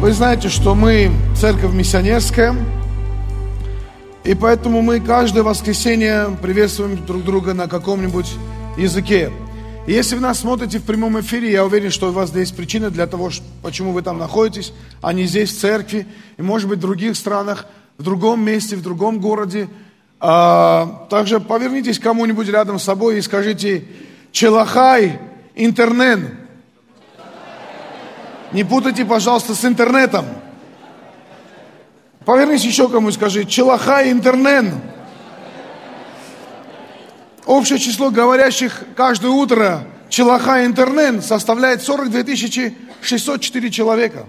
Вы знаете, что мы церковь миссионерская, и поэтому мы каждое воскресенье приветствуем друг друга на каком-нибудь языке. И если вы нас смотрите в прямом эфире, я уверен, что у вас есть причина для того, почему вы там находитесь, а не здесь, в церкви, и может быть в других странах, в другом месте, в другом городе. А, также повернитесь кому-нибудь рядом с собой и скажите «Челахай, интернет». Не путайте, пожалуйста, с интернетом. Повернись еще кому и скажи «Челахай, интернет». Общее число говорящих каждое утро Челаха интернет составляет 42 604 человека.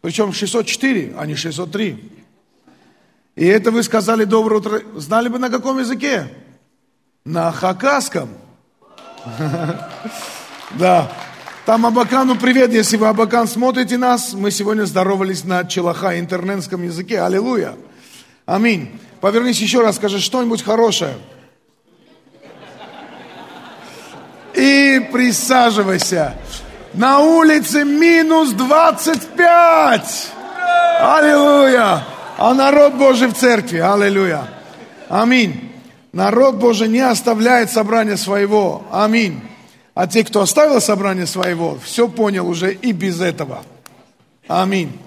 Причем 604, а не 603. И это вы сказали доброе утро. Знали бы на каком языке? На хакасском. Да. Там Абакану привет, если вы Абакан смотрите нас. Мы сегодня здоровались на Челаха интернетском языке. Аллилуйя. Аминь. Повернись еще раз, скажи что-нибудь хорошее. И присаживайся. На улице минус 25. Аллилуйя. А народ Божий в церкви. Аллилуйя. Аминь. Народ Божий не оставляет собрание своего. Аминь. А те, кто оставил собрание своего, все понял уже и без этого. Аминь.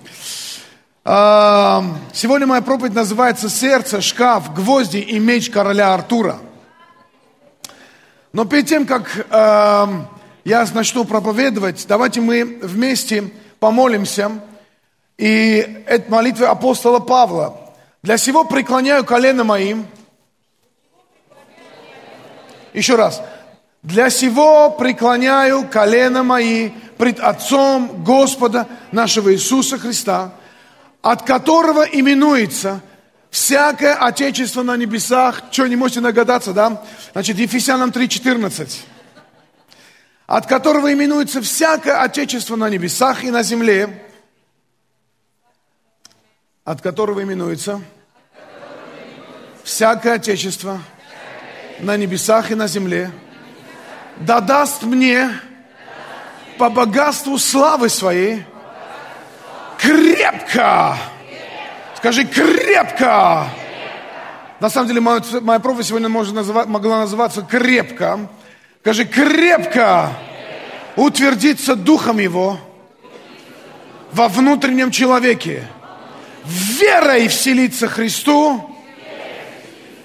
Сегодня моя проповедь называется «Сердце, шкаф, гвозди и меч короля Артура». Но перед тем, как э, я начну проповедовать, давайте мы вместе помолимся. И это молитва апостола Павла. Для сего преклоняю колено моим. Еще раз. Для сего преклоняю колено мои пред Отцом Господа нашего Иисуса Христа, от которого именуется всякое отечество на небесах, что не можете нагадаться, да? Значит, Ефесянам 3,14. От которого именуется всякое отечество на небесах и на земле, от которого именуется всякое отечество на небесах и на земле, да даст мне по богатству славы своей крепко Скажи крепко. На самом деле моя, моя проповедь сегодня может называть, могла называться крепко. Скажи крепко утвердиться духом его во внутреннем человеке. Верой вселиться Христу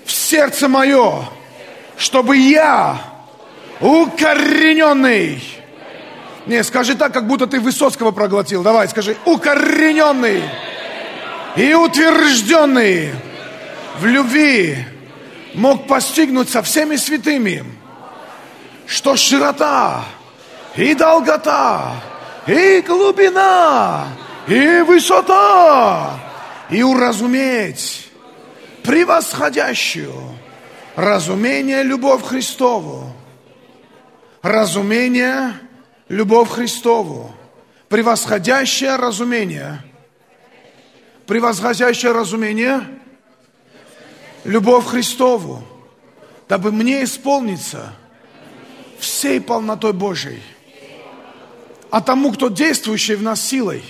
в сердце мое, чтобы я укорененный. Не, скажи так, как будто ты Высоцкого проглотил. Давай, скажи, укорененный и утвержденный в любви мог постигнуть со всеми святыми, что широта и долгота, и глубина, и высота, и уразуметь превосходящую разумение любовь Христову, разумение любовь Христову, превосходящее разумение – превосходящее разумение, любовь Христову, дабы мне исполниться всей полнотой Божией. А тому, кто действующий в нас силой,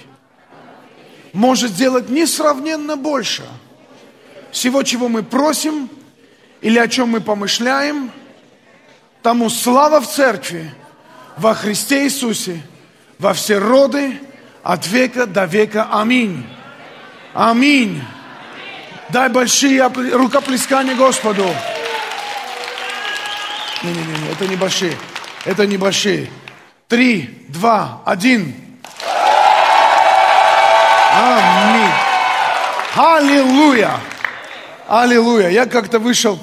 может сделать несравненно больше всего, чего мы просим или о чем мы помышляем, тому слава в церкви, во Христе Иисусе, во все роды, от века до века. Аминь. Аминь. Дай большие рукоплескания Господу. Не-не-не, это не большие. Это не большие. Три, два, один. Аминь. Аллилуйя. Аллилуйя. Я как-то вышел,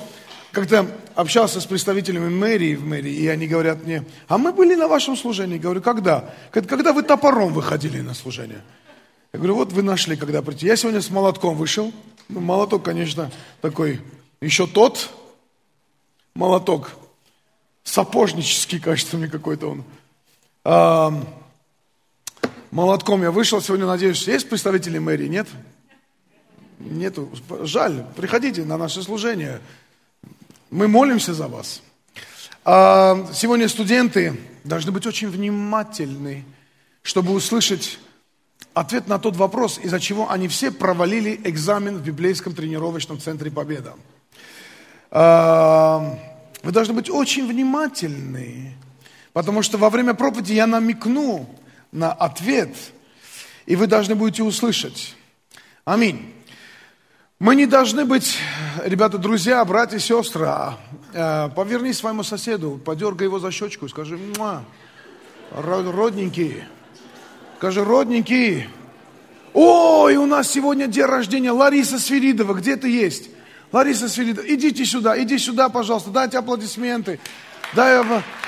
как-то общался с представителями мэрии в мэрии, и они говорят мне, а мы были на вашем служении. Говорю, когда? Когда вы топором выходили на служение. Я говорю, вот вы нашли, когда прийти. Я сегодня с молотком вышел. Ну, молоток, конечно, такой, еще тот молоток. Сапожнический, кажется мне какой-то он. А, молотком я вышел. Сегодня, надеюсь, есть представители мэрии? Нет? Нету. Жаль. Приходите на наше служение. Мы молимся за вас. А, сегодня студенты должны быть очень внимательны, чтобы услышать ответ на тот вопрос, из-за чего они все провалили экзамен в библейском тренировочном центре Победа. А, вы должны быть очень внимательны, потому что во время проповеди я намекну на ответ, и вы должны будете услышать. Аминь. Мы не должны быть, ребята, друзья, братья и сестры, а, а, поверни своему соседу, подергай его за щечку и скажи, Муа, родненький, скажи, родненький, ой, у нас сегодня день рождения Лариса Свиридова, где ты есть? Лариса Свиридова, идите сюда, иди сюда, пожалуйста, дайте аплодисменты. Дай,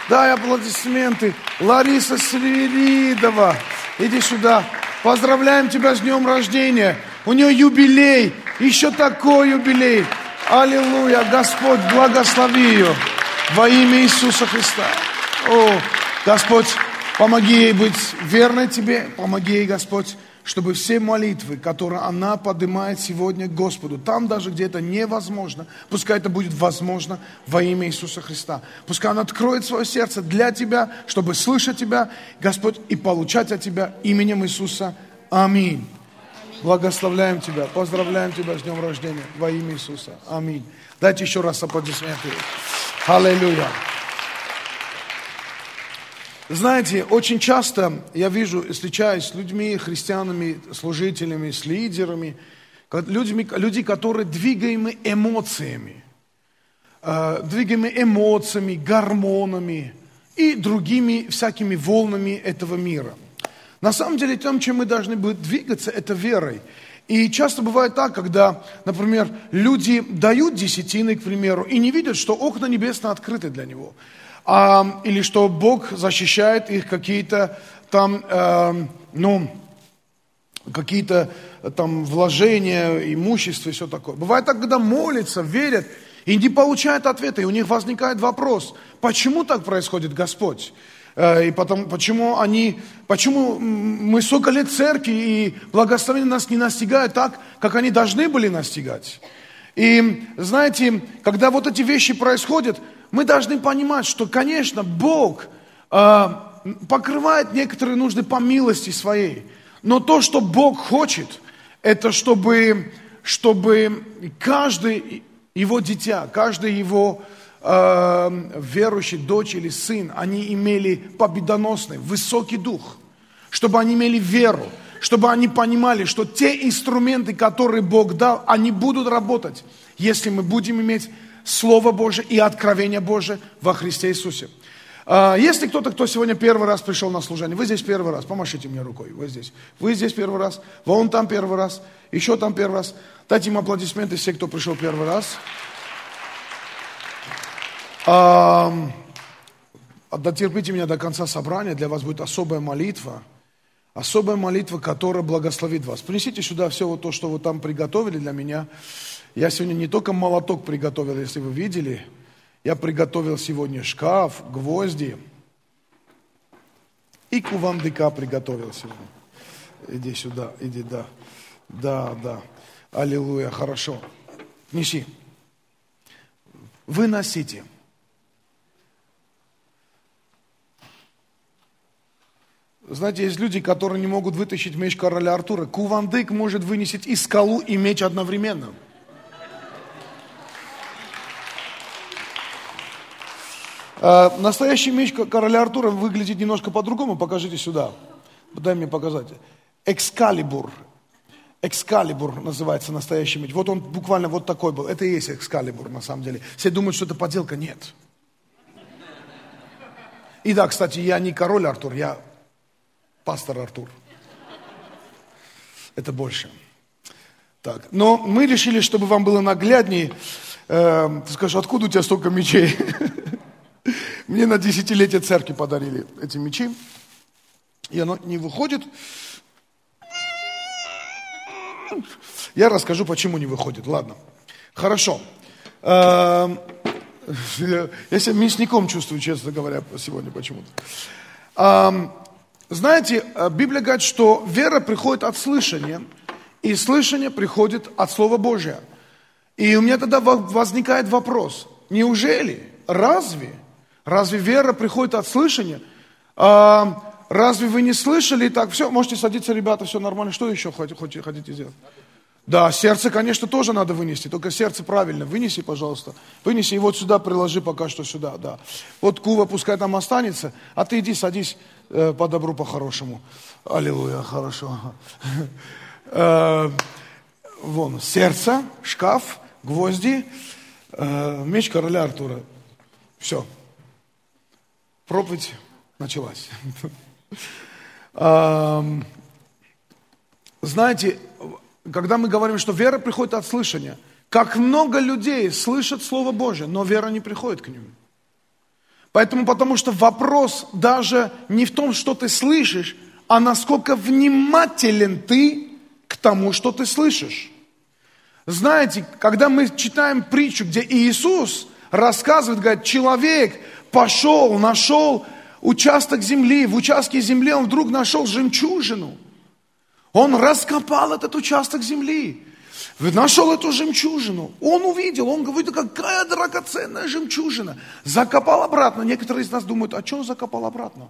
дай аплодисменты. Лариса Свиридова, иди сюда. Поздравляем тебя с днем рождения. У нее юбилей. Еще такой юбилей. Аллилуйя. Господь, благослови ее во имя Иисуса Христа. О, Господь, помоги ей быть верной Тебе. Помоги ей, Господь, чтобы все молитвы, которые она поднимает сегодня к Господу, там даже, где это невозможно, пускай это будет возможно во имя Иисуса Христа. Пускай она откроет свое сердце для Тебя, чтобы слышать Тебя, Господь, и получать от Тебя именем Иисуса. Аминь. Благословляем Тебя, поздравляем Тебя с днем рождения во имя Иисуса. Аминь. Дайте еще раз аплодисменты. Аллилуйя. Знаете, очень часто я вижу, встречаюсь с людьми, христианами, служителями, с лидерами, людьми, люди, которые двигаемы эмоциями, э, двигаемы эмоциями, гормонами и другими всякими волнами этого мира. На самом деле, тем, чем мы должны быть двигаться, это верой. И часто бывает так, когда, например, люди дают десятины, к примеру, и не видят, что окна небесные открыты для него а, или что Бог защищает их какие-то там, э, ну, какие-то там вложения, имущество и все такое. Бывает так, когда молятся, верят и не получают ответа, и у них возникает вопрос, почему так происходит Господь? Э, и потом, почему они, почему мы столько лет церкви, и благословение нас не настигает так, как они должны были настигать. И знаете, когда вот эти вещи происходят, мы должны понимать, что, конечно, Бог э, покрывает некоторые нужды по милости своей. Но то, что Бог хочет, это чтобы, чтобы каждый его дитя, каждый его э, верующий дочь или сын, они имели победоносный, высокий дух, чтобы они имели веру, чтобы они понимали, что те инструменты, которые Бог дал, они будут работать, если мы будем иметь Слово Божие и откровение Божие во Христе Иисусе. А, если кто-то, кто сегодня первый раз пришел на служение, вы здесь первый раз, помашите мне рукой, вы здесь. Вы здесь первый раз, вон там первый раз, еще там первый раз. Дайте им аплодисменты все, кто пришел первый раз. А, дотерпите меня до конца собрания, для вас будет особая молитва. Особая молитва, которая благословит вас. Принесите сюда все вот то, что вы там приготовили для меня. Я сегодня не только молоток приготовил, если вы видели, я приготовил сегодня шкаф, гвозди и кувандыка приготовил сегодня. Иди сюда, иди, да. Да, да. Аллилуйя, хорошо. Неси. Выносите. Знаете, есть люди, которые не могут вытащить меч короля Артура. Кувандык может вынести и скалу, и меч одновременно. А, настоящий меч короля Артура выглядит немножко по-другому. Покажите сюда. Дай мне показать. Экскалибур. Экскалибур называется настоящий меч. Вот он буквально вот такой был. Это и есть экскалибур на самом деле. Все думают, что это подделка. Нет. И да, кстати, я не король Артур, я пастор Артур. Это больше. Так, но мы решили, чтобы вам было нагляднее. Э, ты скажешь, откуда у тебя столько мечей? Мне на десятилетие церкви подарили эти мечи. И оно не выходит. Я расскажу, почему не выходит. Ладно. Хорошо. Эм, я себя мясником чувствую, честно говоря, сегодня почему-то. Знаете, э, Библия говорит, что вера приходит от слышания, и слышание приходит от Слова Божия. И у меня тогда возникает вопрос, неужели, разве Разве вера приходит от слышания? А, разве вы не слышали? Так, все, можете садиться, ребята, все нормально. Что еще хотите, хотите сделать? Да, сердце, конечно, тоже надо вынести, только сердце правильно. Вынеси, пожалуйста. Вынеси и вот сюда приложи пока что сюда, да. Вот Кува пускай там останется, а ты иди садись э, по добру, по хорошему. Аллилуйя, хорошо. Э, вон, сердце, шкаф, гвозди, э, меч короля Артура. Все. Проповедь началась. Знаете, когда мы говорим, что вера приходит от слышания, как много людей слышат Слово Божье, но вера не приходит к ним. Поэтому, потому что вопрос даже не в том, что ты слышишь, а насколько внимателен ты к тому, что ты слышишь. Знаете, когда мы читаем притчу, где Иисус рассказывает, говорит, человек пошел, нашел участок земли, в участке земли он вдруг нашел жемчужину – он раскопал этот участок земли, нашел эту жемчужину. Он увидел, он говорит, какая драгоценная жемчужина. Закопал обратно. Некоторые из нас думают, а что он закопал обратно?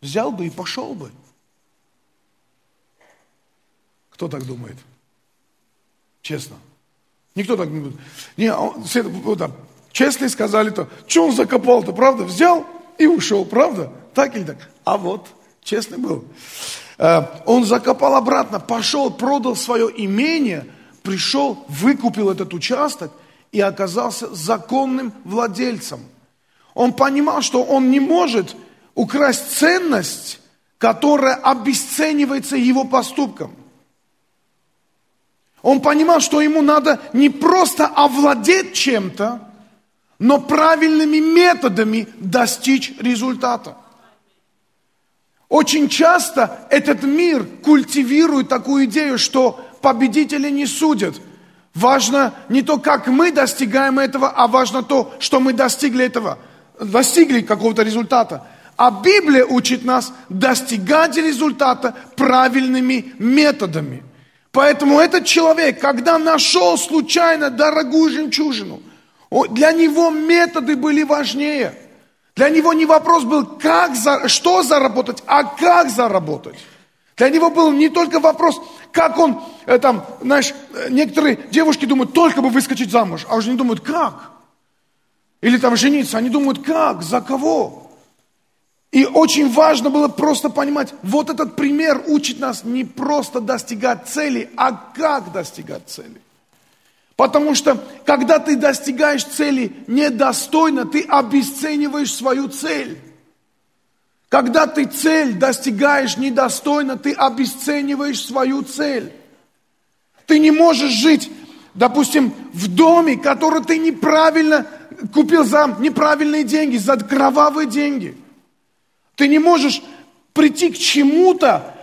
Взял бы и пошел бы. Кто так думает? Честно. Никто так не думает. Не, он, вот, да, честно сказали то, что он закопал-то, правда? Взял и ушел, правда? Так или так? А вот, честный был. Э, он закопал обратно, пошел, продал свое имение, пришел, выкупил этот участок и оказался законным владельцем. Он понимал, что он не может украсть ценность, которая обесценивается его поступком. Он понимал, что ему надо не просто овладеть чем-то, но правильными методами достичь результата. Очень часто этот мир культивирует такую идею, что победители не судят. Важно не то, как мы достигаем этого, а важно то, что мы достигли этого, достигли какого-то результата. А Библия учит нас достигать результата правильными методами. Поэтому этот человек, когда нашел случайно дорогую жемчужину, для него методы были важнее – для него не вопрос был, как за, что заработать, а как заработать. Для него был не только вопрос, как он, э, там, знаешь, э, некоторые девушки думают, только бы выскочить замуж, а уже не думают, как. Или там жениться, они думают, как, за кого. И очень важно было просто понимать, вот этот пример учит нас не просто достигать цели, а как достигать цели. Потому что, когда ты достигаешь цели недостойно, ты обесцениваешь свою цель. Когда ты цель достигаешь недостойно, ты обесцениваешь свою цель. Ты не можешь жить, допустим, в доме, который ты неправильно купил за неправильные деньги, за кровавые деньги. Ты не можешь прийти к чему-то,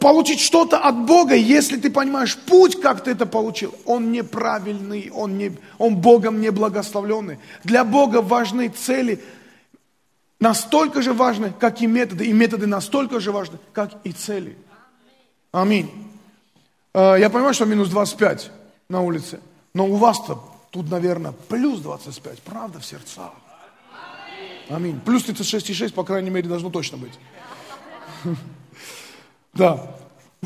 получить что-то от Бога, если ты понимаешь путь, как ты это получил, он неправильный, он, не, он Богом не благословленный. Для Бога важны цели настолько же важны, как и методы, и методы настолько же важны, как и цели. Аминь. Э, я понимаю, что минус 25 на улице, но у вас-то тут, наверное, плюс 25, правда, в сердцах. Аминь. Плюс 36,6, по крайней мере, должно точно быть. Да.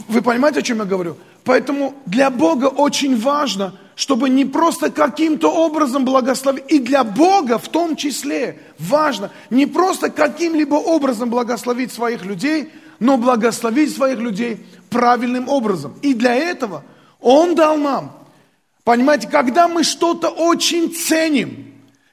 Вы понимаете, о чем я говорю? Поэтому для Бога очень важно, чтобы не просто каким-то образом благословить, и для Бога в том числе важно не просто каким-либо образом благословить своих людей, но благословить своих людей правильным образом. И для этого Он дал нам. Понимаете, когда мы что-то очень ценим,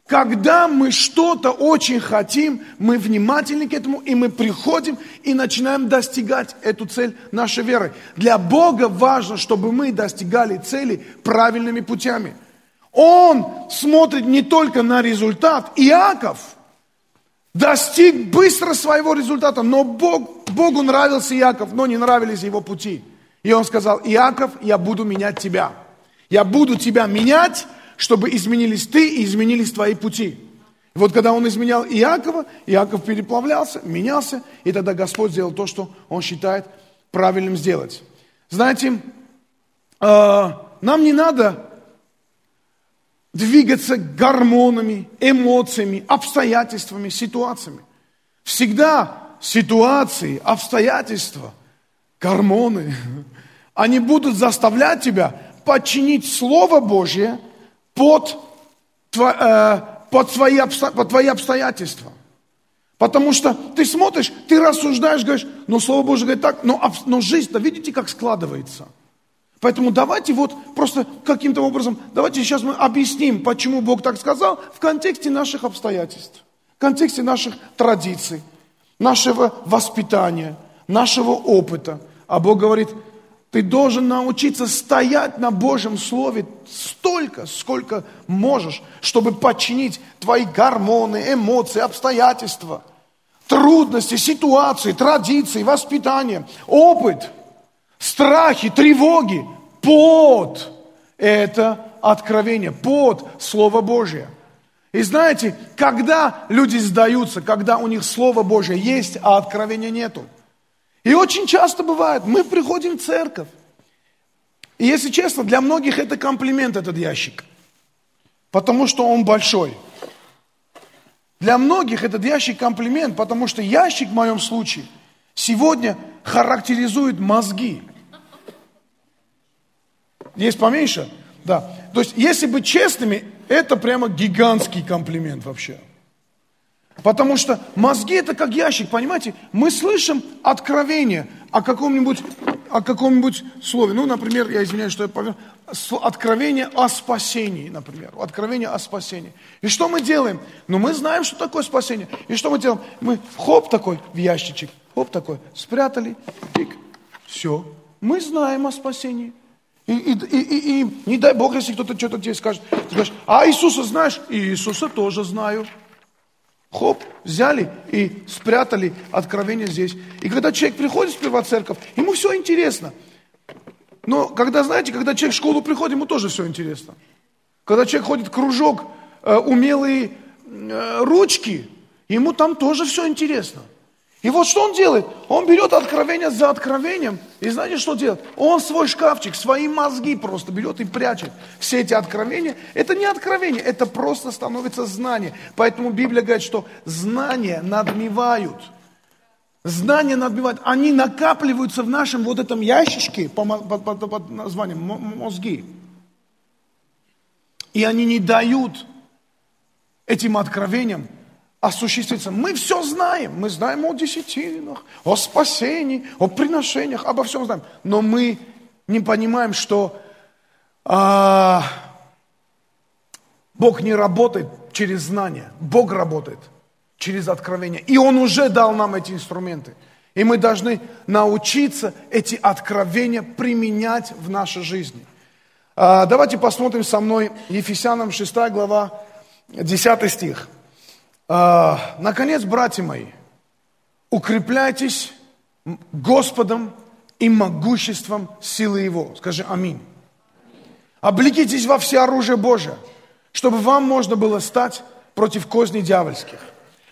когда мы что-то очень хотим, мы внимательны к этому, и мы приходим и начинаем достигать эту цель нашей веры. Для Бога важно, чтобы мы достигали цели правильными путями. Он смотрит не только на результат. Иаков достиг быстро своего результата, но Бог, Богу нравился Иаков, но не нравились его пути. И он сказал, Иаков, я буду менять тебя. Я буду тебя менять, чтобы изменились ты и изменились твои пути. И вот когда он изменял Иакова, Иаков переплавлялся, менялся, и тогда Господь сделал то, что он считает правильным сделать. Знаете, э, нам не надо двигаться гормонами, эмоциями, обстоятельствами, ситуациями. Всегда ситуации, обстоятельства, гормоны, они будут заставлять тебя подчинить Слово Божье под, э, под, свои, под твои обстоятельства. Потому что ты смотришь, ты рассуждаешь, говоришь, ну Слово Божье говорит так, но, но жизнь-то видите, как складывается. Поэтому давайте вот просто каким-то образом, давайте сейчас мы объясним, почему Бог так сказал в контексте наших обстоятельств, в контексте наших традиций, нашего воспитания, нашего опыта. А Бог говорит, ты должен научиться стоять на Божьем Слове столько, сколько можешь, чтобы подчинить твои гормоны, эмоции, обстоятельства, трудности, ситуации, традиции, воспитание, опыт, страхи, тревоги под это откровение, под Слово Божье. И знаете, когда люди сдаются, когда у них Слово Божье есть, а откровения нету – и очень часто бывает, мы приходим в церковь. И если честно, для многих это комплимент, этот ящик. Потому что он большой. Для многих этот ящик комплимент, потому что ящик в моем случае сегодня характеризует мозги. Есть поменьше? Да. То есть, если быть честными, это прямо гигантский комплимент вообще. Потому что мозги это как ящик, понимаете? Мы слышим откровение о каком-нибудь, о каком-нибудь слове. Ну, например, я извиняюсь, что я поверну. Откровение о спасении, например. Откровение о спасении. И что мы делаем? Ну, мы знаем, что такое спасение. И что мы делаем? Мы хоп такой в ящичек, хоп такой, спрятали, тик, все. Мы знаем о спасении. И, и, и, и, и не дай Бог, если кто-то что-то тебе скажет. Ты скажешь, а Иисуса знаешь? И Иисуса тоже знаю. Хоп, взяли и спрятали откровение здесь. И когда человек приходит сперва в церковь, ему все интересно. Но когда, знаете, когда человек в школу приходит, ему тоже все интересно. Когда человек ходит в кружок, э, умелые э, ручки, ему там тоже все интересно. И вот что он делает? Он берет откровение за откровением. И знаете, что делает? Он свой шкафчик, свои мозги просто берет и прячет. Все эти откровения, это не откровение, это просто становится знание. Поэтому Библия говорит, что знания надмевают. Знания надмевают. Они накапливаются в нашем вот этом ящичке под, названием мозги. И они не дают этим откровениям осуществиться. Мы все знаем. Мы знаем о десятинах, о спасении, о приношениях, обо всем знаем. Но мы не понимаем, что а, Бог не работает через знания. Бог работает через откровение. И Он уже дал нам эти инструменты. И мы должны научиться эти откровения применять в нашей жизни. А, давайте посмотрим со мной Ефесянам 6 глава, 10 стих. А, наконец, братья мои, укрепляйтесь Господом и могуществом силы Его. Скажи аминь. Облекитесь во все оружие Божие, чтобы вам можно было стать против козней дьявольских.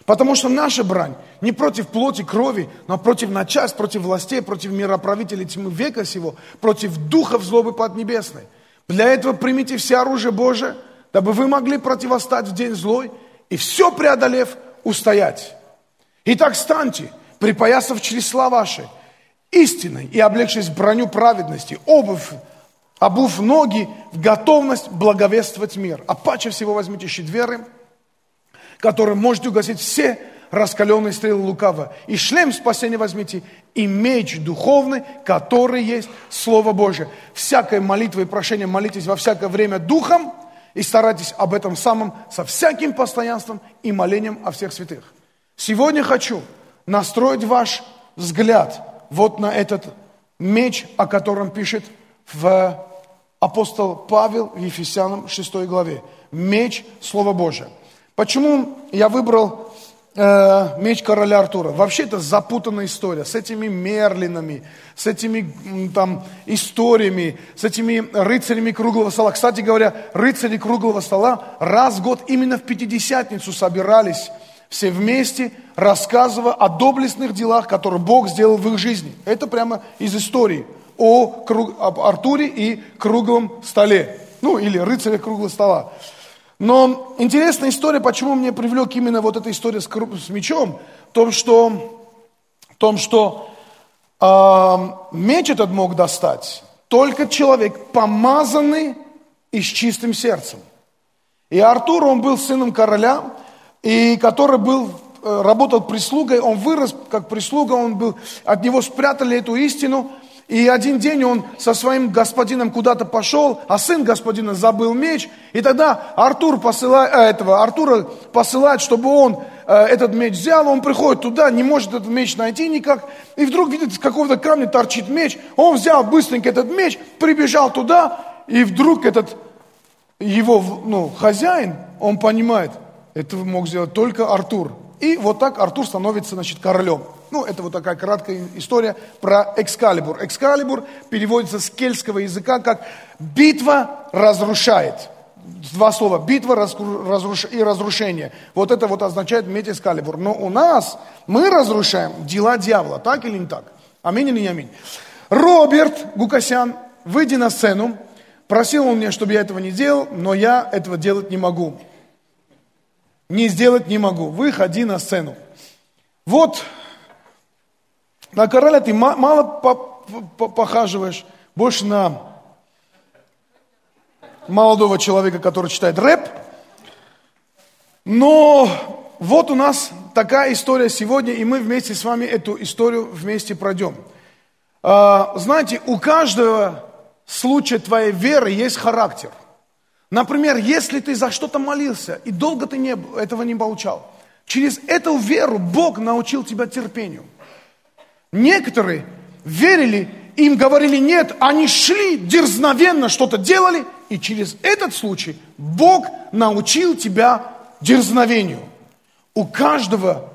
Потому что наша брань не против плоти, крови, но против начальств, против властей, против мироправителей тьмы века сего, против духов злобы поднебесной. Для этого примите все оружие Божие, дабы вы могли противостать в день злой – и все преодолев, устоять. Итак, станьте, припоясав чресла ваши, истиной и облегшись броню праведности, обувь, обув ноги в готовность благовествовать мир. А паче всего возьмите щит веры, которым можете угасить все раскаленные стрелы лукава. И шлем спасения возьмите, и меч духовный, который есть Слово Божие. Всякой молитвой и прошением молитесь во всякое время духом, и старайтесь об этом самом со всяким постоянством и молением о всех святых. Сегодня хочу настроить ваш взгляд вот на этот меч, о котором пишет в апостол Павел в Ефесянам 6 главе. Меч Слова Божия. Почему я выбрал э, меч короля Артура. Вообще это запутанная история с этими Мерлинами, с этими там историями, с этими рыцарями круглого стола. Кстати говоря, рыцари круглого стола раз в год именно в Пятидесятницу собирались все вместе, рассказывая о доблестных делах, которые Бог сделал в их жизни. Это прямо из истории о круг, об Артуре и круглом столе. Ну, или рыцарях круглого стола. Но интересная история, почему мне привлек именно вот эта история с, с мечом, в том, что в том, что э, меч этот мог достать только человек, помазанный и с чистым сердцем. И Артур, он был сыном короля, и который был, э, работал прислугой, он вырос как прислуга, он был, от него спрятали эту истину, и один день он со своим господином куда-то пошел, а сын господина забыл меч. И тогда Артур посылает, э, этого, Артура посылает, чтобы он э, этот меч взял. Он приходит туда, не может этот меч найти никак. И вдруг видит, с какого-то камня торчит меч. Он взял быстренько этот меч, прибежал туда. И вдруг этот его ну, хозяин, он понимает, это мог сделать только Артур. И вот так Артур становится, значит, королем. Ну, это вот такая краткая история про Экскалибур. Экскалибур переводится с кельтского языка как «битва разрушает». Два слова «битва и разрушение». Вот это вот означает иметь Экскалибур. Но у нас мы разрушаем дела дьявола, так или не так? Аминь или не аминь? Роберт Гукасян, выйдя на сцену, просил он меня, чтобы я этого не делал, но я этого делать не могу. Не сделать не могу. Выходи на сцену. Вот на короля ты мало похаживаешь, больше на молодого человека, который читает рэп. Но вот у нас такая история сегодня, и мы вместе с вами эту историю вместе пройдем. А, знаете, у каждого случая твоей веры есть характер. Например, если ты за что-то молился, и долго ты не, этого не получал, через эту веру Бог научил тебя терпению – Некоторые верили, им говорили нет, они шли, дерзновенно что-то делали, и через этот случай Бог научил тебя дерзновению. У каждого,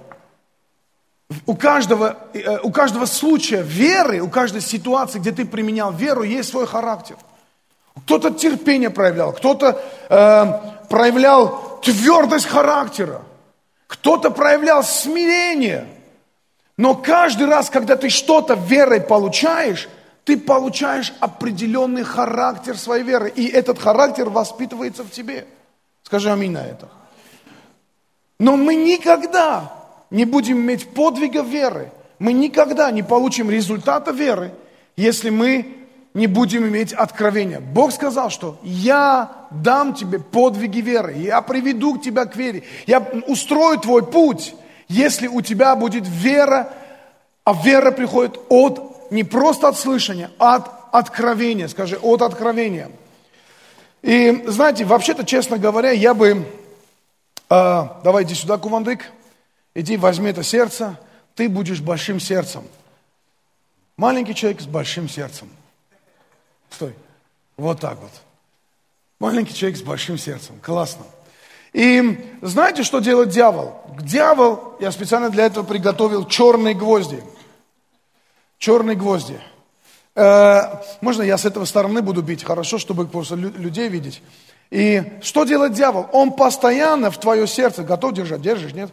у каждого, э, у каждого случая веры, у каждой ситуации, где ты применял веру, есть свой характер. Кто-то терпение проявлял, кто-то э, проявлял твердость характера, кто-то проявлял смирение – но каждый раз, когда ты что-то верой получаешь, ты получаешь определенный характер своей веры. И этот характер воспитывается в тебе. Скажи аминь на это. Но мы никогда не будем иметь подвига веры. Мы никогда не получим результата веры, если мы не будем иметь откровения. Бог сказал, что я дам тебе подвиги веры, я приведу тебя к вере, я устрою твой путь если у тебя будет вера, а вера приходит от, не просто от слышания, а от откровения, скажи, от откровения. И знаете, вообще-то, честно говоря, я бы, э, давай иди сюда, Кувандык, иди возьми это сердце, ты будешь большим сердцем. Маленький человек с большим сердцем. Стой. Вот так вот. Маленький человек с большим сердцем. Классно. И знаете, что делает дьявол? Дьявол, я специально для этого приготовил черные гвозди. Черные гвозди. Э, можно я с этой стороны буду бить? Хорошо, чтобы просто людей видеть. И что делает дьявол? Он постоянно в твое сердце готов держать. Держишь, нет?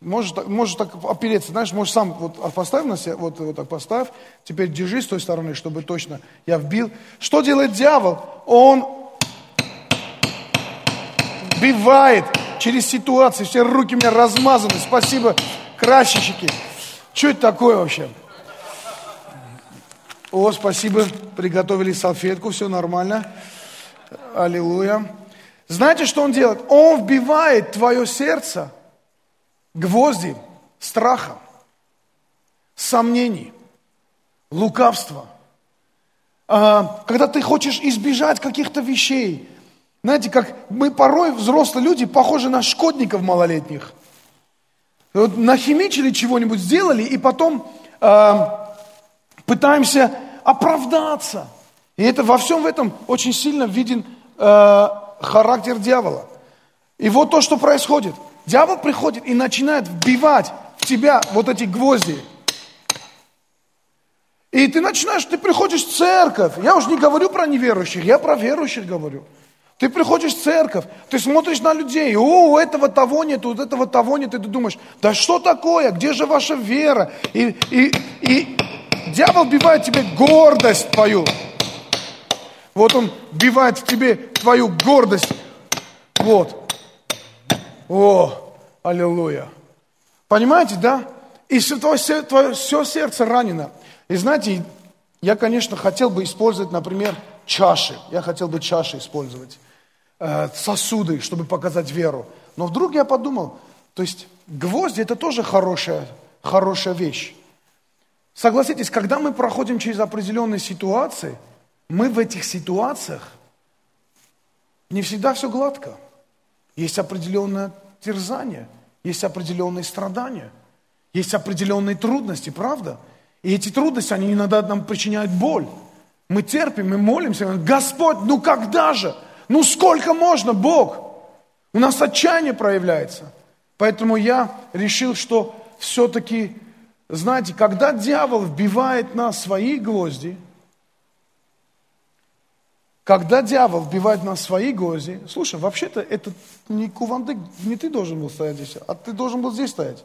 Можешь, можешь так опереться, знаешь, можешь сам вот поставь на себя, вот, вот так поставь. Теперь держи с той стороны, чтобы точно я вбил. Что делает дьявол? Он Бивает через ситуации. Все руки у меня размазаны. Спасибо, красильщики. Что это такое вообще? О, спасибо, приготовили салфетку, все нормально. Аллилуйя. Знаете, что он делает? Он вбивает твое сердце гвозди страха, сомнений, лукавства. А, когда ты хочешь избежать каких-то вещей, знаете, как мы порой, взрослые люди, похожи на шкодников малолетних. Вот нахимичили чего-нибудь, сделали, и потом э, пытаемся оправдаться. И это во всем в этом очень сильно виден э, характер дьявола. И вот то, что происходит. Дьявол приходит и начинает вбивать в тебя вот эти гвозди. И ты начинаешь, ты приходишь в церковь. Я уже не говорю про неверующих, я про верующих говорю. Ты приходишь в церковь, ты смотришь на людей, о, у этого того нет, у этого того нет, и ты думаешь, да что такое, где же ваша вера? И, и, и дьявол бивает тебе гордость твою. Вот он бивает в тебе твою гордость. Вот. О, аллилуйя. Понимаете, да? И все, твое, твое, все сердце ранено. И знаете, я, конечно, хотел бы использовать, например, чаши. Я хотел бы чаши использовать. Э, сосуды, чтобы показать веру. Но вдруг я подумал, то есть гвозди это тоже хорошая, хорошая вещь. Согласитесь, когда мы проходим через определенные ситуации, мы в этих ситуациях не всегда все гладко. Есть определенное терзание, есть определенные страдания, есть определенные трудности, правда? И эти трудности, они иногда нам причиняют боль. Мы терпим, мы молимся, Господь, ну когда же? Ну сколько можно, Бог? У нас отчаяние проявляется. Поэтому я решил, что все-таки знаете, когда дьявол вбивает на свои гвозди, когда дьявол вбивает на свои гвозди, слушай, вообще-то это не кувандык, не ты должен был стоять здесь, а ты должен был здесь стоять.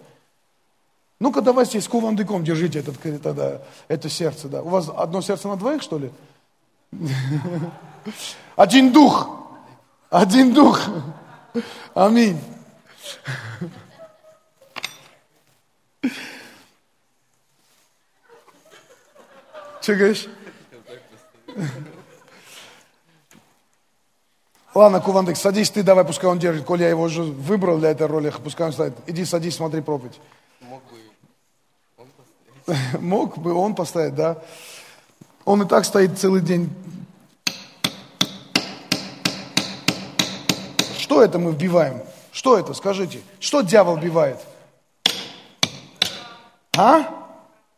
Ну-ка давай здесь кувандыком держите этот, тогда, это сердце. Да. У вас одно сердце на двоих, что ли? Один дух. Один дух. Аминь. Что говоришь? Ладно, Кувандык, садись ты, давай, пускай он держит. Коли я его уже выбрал для этой роли, пускай он стоит. Иди, садись, смотри проповедь. Мог бы он поставить. Мог бы он поставить, да. Он и так стоит целый день. Что это мы вбиваем? Что это, скажите? Что дьявол вбивает? А?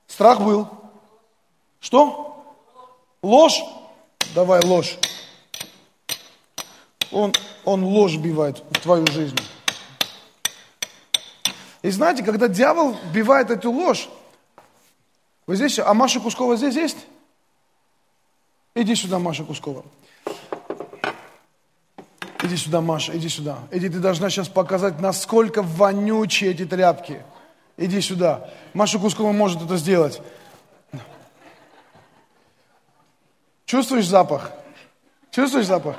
Страх был. Что? Ложь? Давай ложь. Он, он ложь бивает в твою жизнь. И знаете, когда дьявол бивает эту ложь, вы здесь, а Маша Кускова здесь есть? Иди сюда, Маша Кускова. Иди сюда, Маша, иди сюда. Иди, ты должна сейчас показать, насколько вонючие эти тряпки. Иди сюда. Маша Кускова может это сделать. Чувствуешь запах? Чувствуешь запах?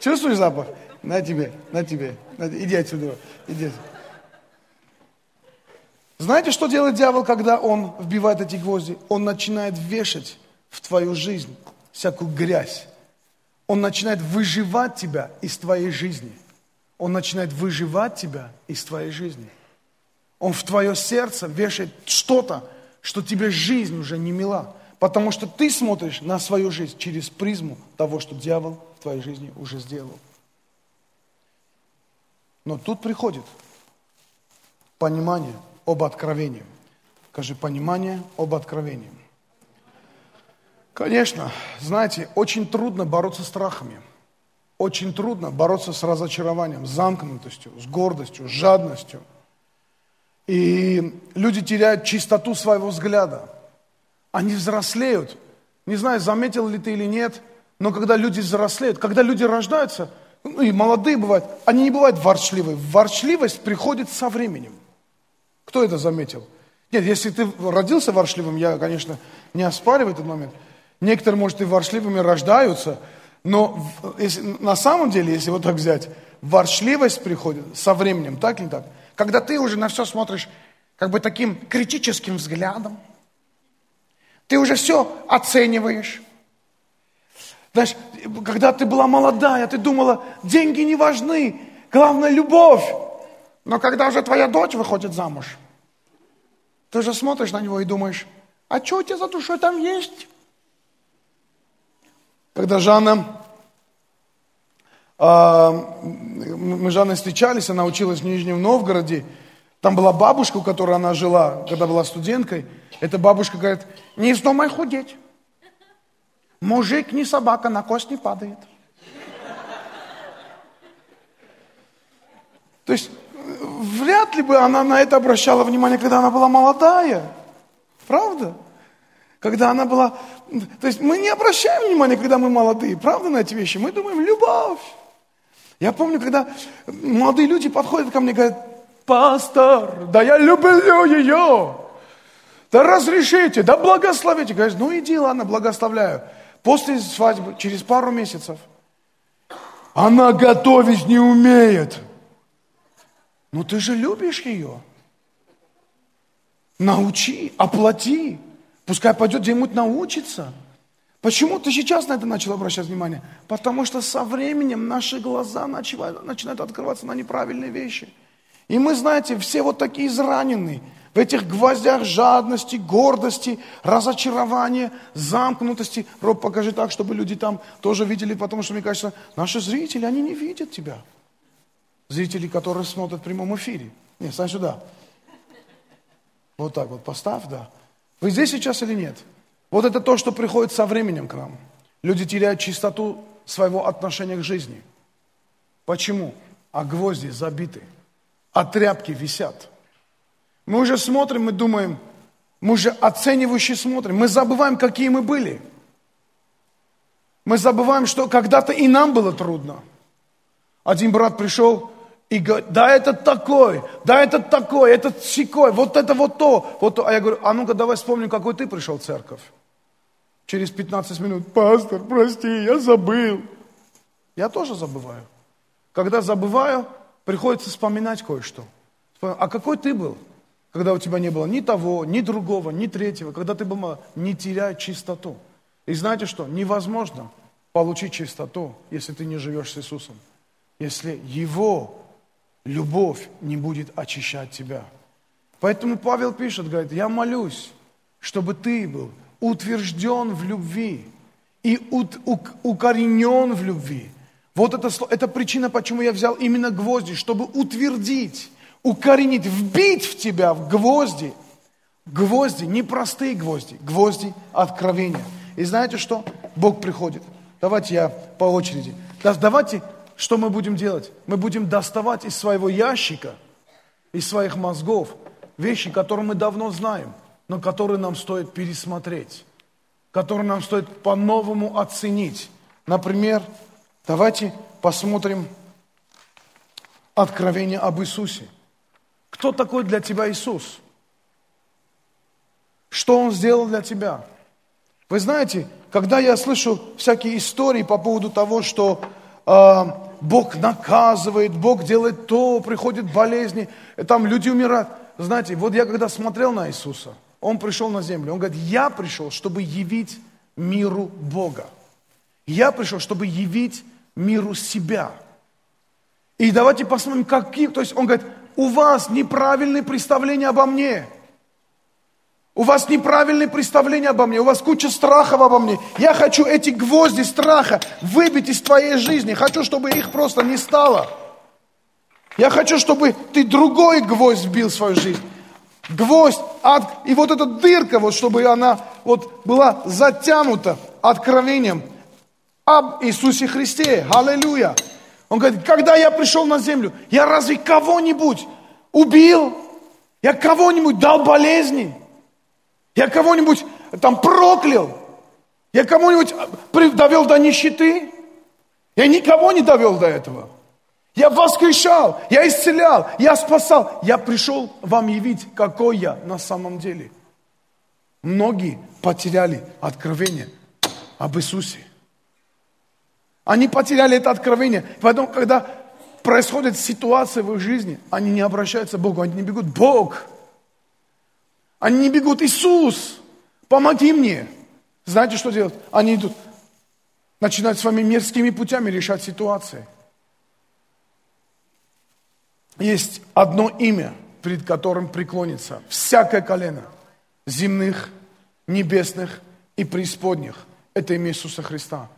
Чувствуешь запах? На тебе, на тебе. На, иди отсюда. Иди. Знаете, что делает дьявол, когда он вбивает эти гвозди? Он начинает вешать в твою жизнь всякую грязь. Он начинает выживать тебя из твоей жизни. Он начинает выживать тебя из твоей жизни. Он в твое сердце вешает что-то, что тебе жизнь уже не мила. Потому что ты смотришь на свою жизнь через призму того, что дьявол в твоей жизни уже сделал. Но тут приходит понимание об откровении. Скажи, понимание об откровении. Конечно, знаете, очень трудно бороться с страхами. Очень трудно бороться с разочарованием, с замкнутостью, с гордостью, с жадностью. И люди теряют чистоту своего взгляда они взрослеют. Не знаю, заметил ли ты или нет, но когда люди взрослеют, когда люди рождаются, ну и молодые бывают, они не бывают ворчливы. Ворчливость приходит со временем. Кто это заметил? Нет, если ты родился ворчливым, я, конечно, не оспариваю этот момент. Некоторые, может, и ворчливыми рождаются, но если, на самом деле, если вот так взять, ворчливость приходит со временем, так или так? Когда ты уже на все смотришь как бы таким критическим взглядом, ты уже все оцениваешь. Знаешь, когда ты была молодая, ты думала, деньги не важны, главное любовь. Но когда уже твоя дочь выходит замуж, ты же смотришь на него и думаешь, а что у тебя за душой там есть? Когда Жанна, э, мы с Жанной встречались, она училась в Нижнем Новгороде, там была бабушка, у которой она жила, когда была студенткой. Эта бабушка говорит, не вздумай худеть. Мужик не собака, на кость не падает. То есть, вряд ли бы она на это обращала внимание, когда она была молодая. Правда? Когда она была... То есть, мы не обращаем внимания, когда мы молодые. Правда на эти вещи? Мы думаем, любовь. Я помню, когда молодые люди подходят ко мне и говорят, пастор, да я люблю ее. Да разрешите, да благословите. Говоришь, ну иди, ладно, благословляю. После свадьбы, через пару месяцев, она готовить не умеет. Ну ты же любишь ее. Научи, оплати. Пускай пойдет где-нибудь научиться. Почему ты сейчас на это начал обращать внимание? Потому что со временем наши глаза начинают, открываться на неправильные вещи. И мы, знаете, все вот такие израненные. В этих гвоздях жадности, гордости, разочарования, замкнутости. Роб, покажи так, чтобы люди там тоже видели, потому что, мне кажется, наши зрители, они не видят тебя. Зрители, которые смотрят в прямом эфире. Не, стань сюда. Вот так вот, поставь, да. Вы здесь сейчас или нет? Вот это то, что приходит со временем к нам. Люди теряют чистоту своего отношения к жизни. Почему? А гвозди забиты, а тряпки висят. Мы уже смотрим, мы думаем, мы уже оценивающе смотрим, мы забываем, какие мы были. Мы забываем, что когда-то и нам было трудно. Один брат пришел и говорит, да это такой, да это такой, это секой, вот это вот то, вот то. А я говорю, а ну-ка давай вспомним, какой ты пришел в церковь. Через 15 минут, пастор, прости, я забыл. Я тоже забываю. Когда забываю, приходится вспоминать кое-что. А какой ты был? когда у тебя не было ни того, ни другого, ни третьего, когда ты был не теряй чистоту. И знаете что? Невозможно получить чистоту, если ты не живешь с Иисусом. Если Его любовь не будет очищать тебя. Поэтому Павел пишет, говорит, я молюсь, чтобы ты был утвержден в любви и укоренен в любви. Вот это, это причина, почему я взял именно гвозди, чтобы утвердить укоренить, вбить в тебя в гвозди, гвозди, не простые гвозди, гвозди откровения. И знаете что? Бог приходит. Давайте я по очереди. Давайте, что мы будем делать? Мы будем доставать из своего ящика, из своих мозгов, вещи, которые мы давно знаем, но которые нам стоит пересмотреть, которые нам стоит по-новому оценить. Например, давайте посмотрим откровение об Иисусе. Кто такой для тебя Иисус? Что Он сделал для тебя? Вы знаете, когда я слышу всякие истории по поводу того, что э, Бог наказывает, Бог делает то, приходят болезни, там люди умирают. Знаете, вот я когда смотрел на Иисуса, Он пришел на землю, Он говорит, я пришел, чтобы явить миру Бога. Я пришел, чтобы явить миру себя. И давайте посмотрим, какие, то есть он говорит, у вас неправильное представление обо мне. У вас неправильное представление обо мне, у вас куча страхов обо мне. Я хочу эти гвозди страха выбить из твоей жизни. Хочу, чтобы их просто не стало. Я хочу, чтобы ты другой гвоздь вбил в свою жизнь. Гвоздь, от, и вот эта дырка, вот, чтобы она вот была затянута откровением об Иисусе Христе. Аллилуйя. Он говорит, когда я пришел на землю, я разве кого-нибудь убил? Я кого-нибудь дал болезни? Я кого-нибудь там проклял? Я кого-нибудь довел до нищеты? Я никого не довел до этого. Я воскрешал, я исцелял, я спасал. Я пришел вам явить, какой я на самом деле. Многие потеряли откровение об Иисусе. Они потеряли это откровение. Поэтому, когда происходит ситуация в их жизни, они не обращаются к Богу, они не бегут, Бог. Они не бегут, Иисус, помоги мне. Знаете, что делать? Они идут, начинают с вами мирскими путями решать ситуации. Есть одно имя, перед которым преклонится всякое колено земных, небесных и преисподних. Это имя Иисуса Христа.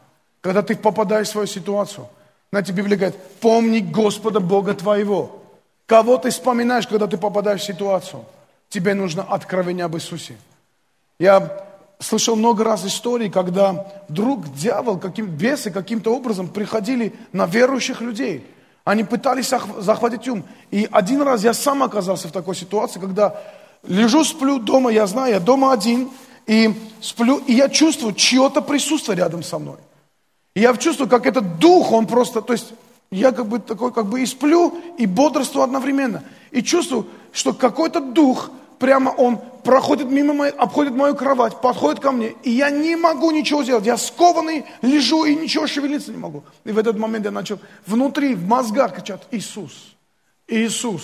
Когда ты попадаешь в свою ситуацию, знаете, Библия говорит, помни Господа Бога твоего. Кого ты вспоминаешь, когда ты попадаешь в ситуацию? Тебе нужно откровение об Иисусе. Я слышал много раз истории, когда вдруг дьявол, каким, бесы каким-то образом приходили на верующих людей. Они пытались захватить ум. И один раз я сам оказался в такой ситуации, когда лежу, сплю дома, я знаю, я дома один, и сплю, и я чувствую чье-то присутствие рядом со мной. И я чувствую, как этот дух, он просто, то есть я как бы такой, как бы и сплю, и бодрствую одновременно. И чувствую, что какой-то дух, прямо он проходит мимо моей, обходит мою кровать, подходит ко мне, и я не могу ничего сделать. Я скованный, лежу и ничего шевелиться не могу. И в этот момент я начал внутри, в мозгах кричать, Иисус, Иисус,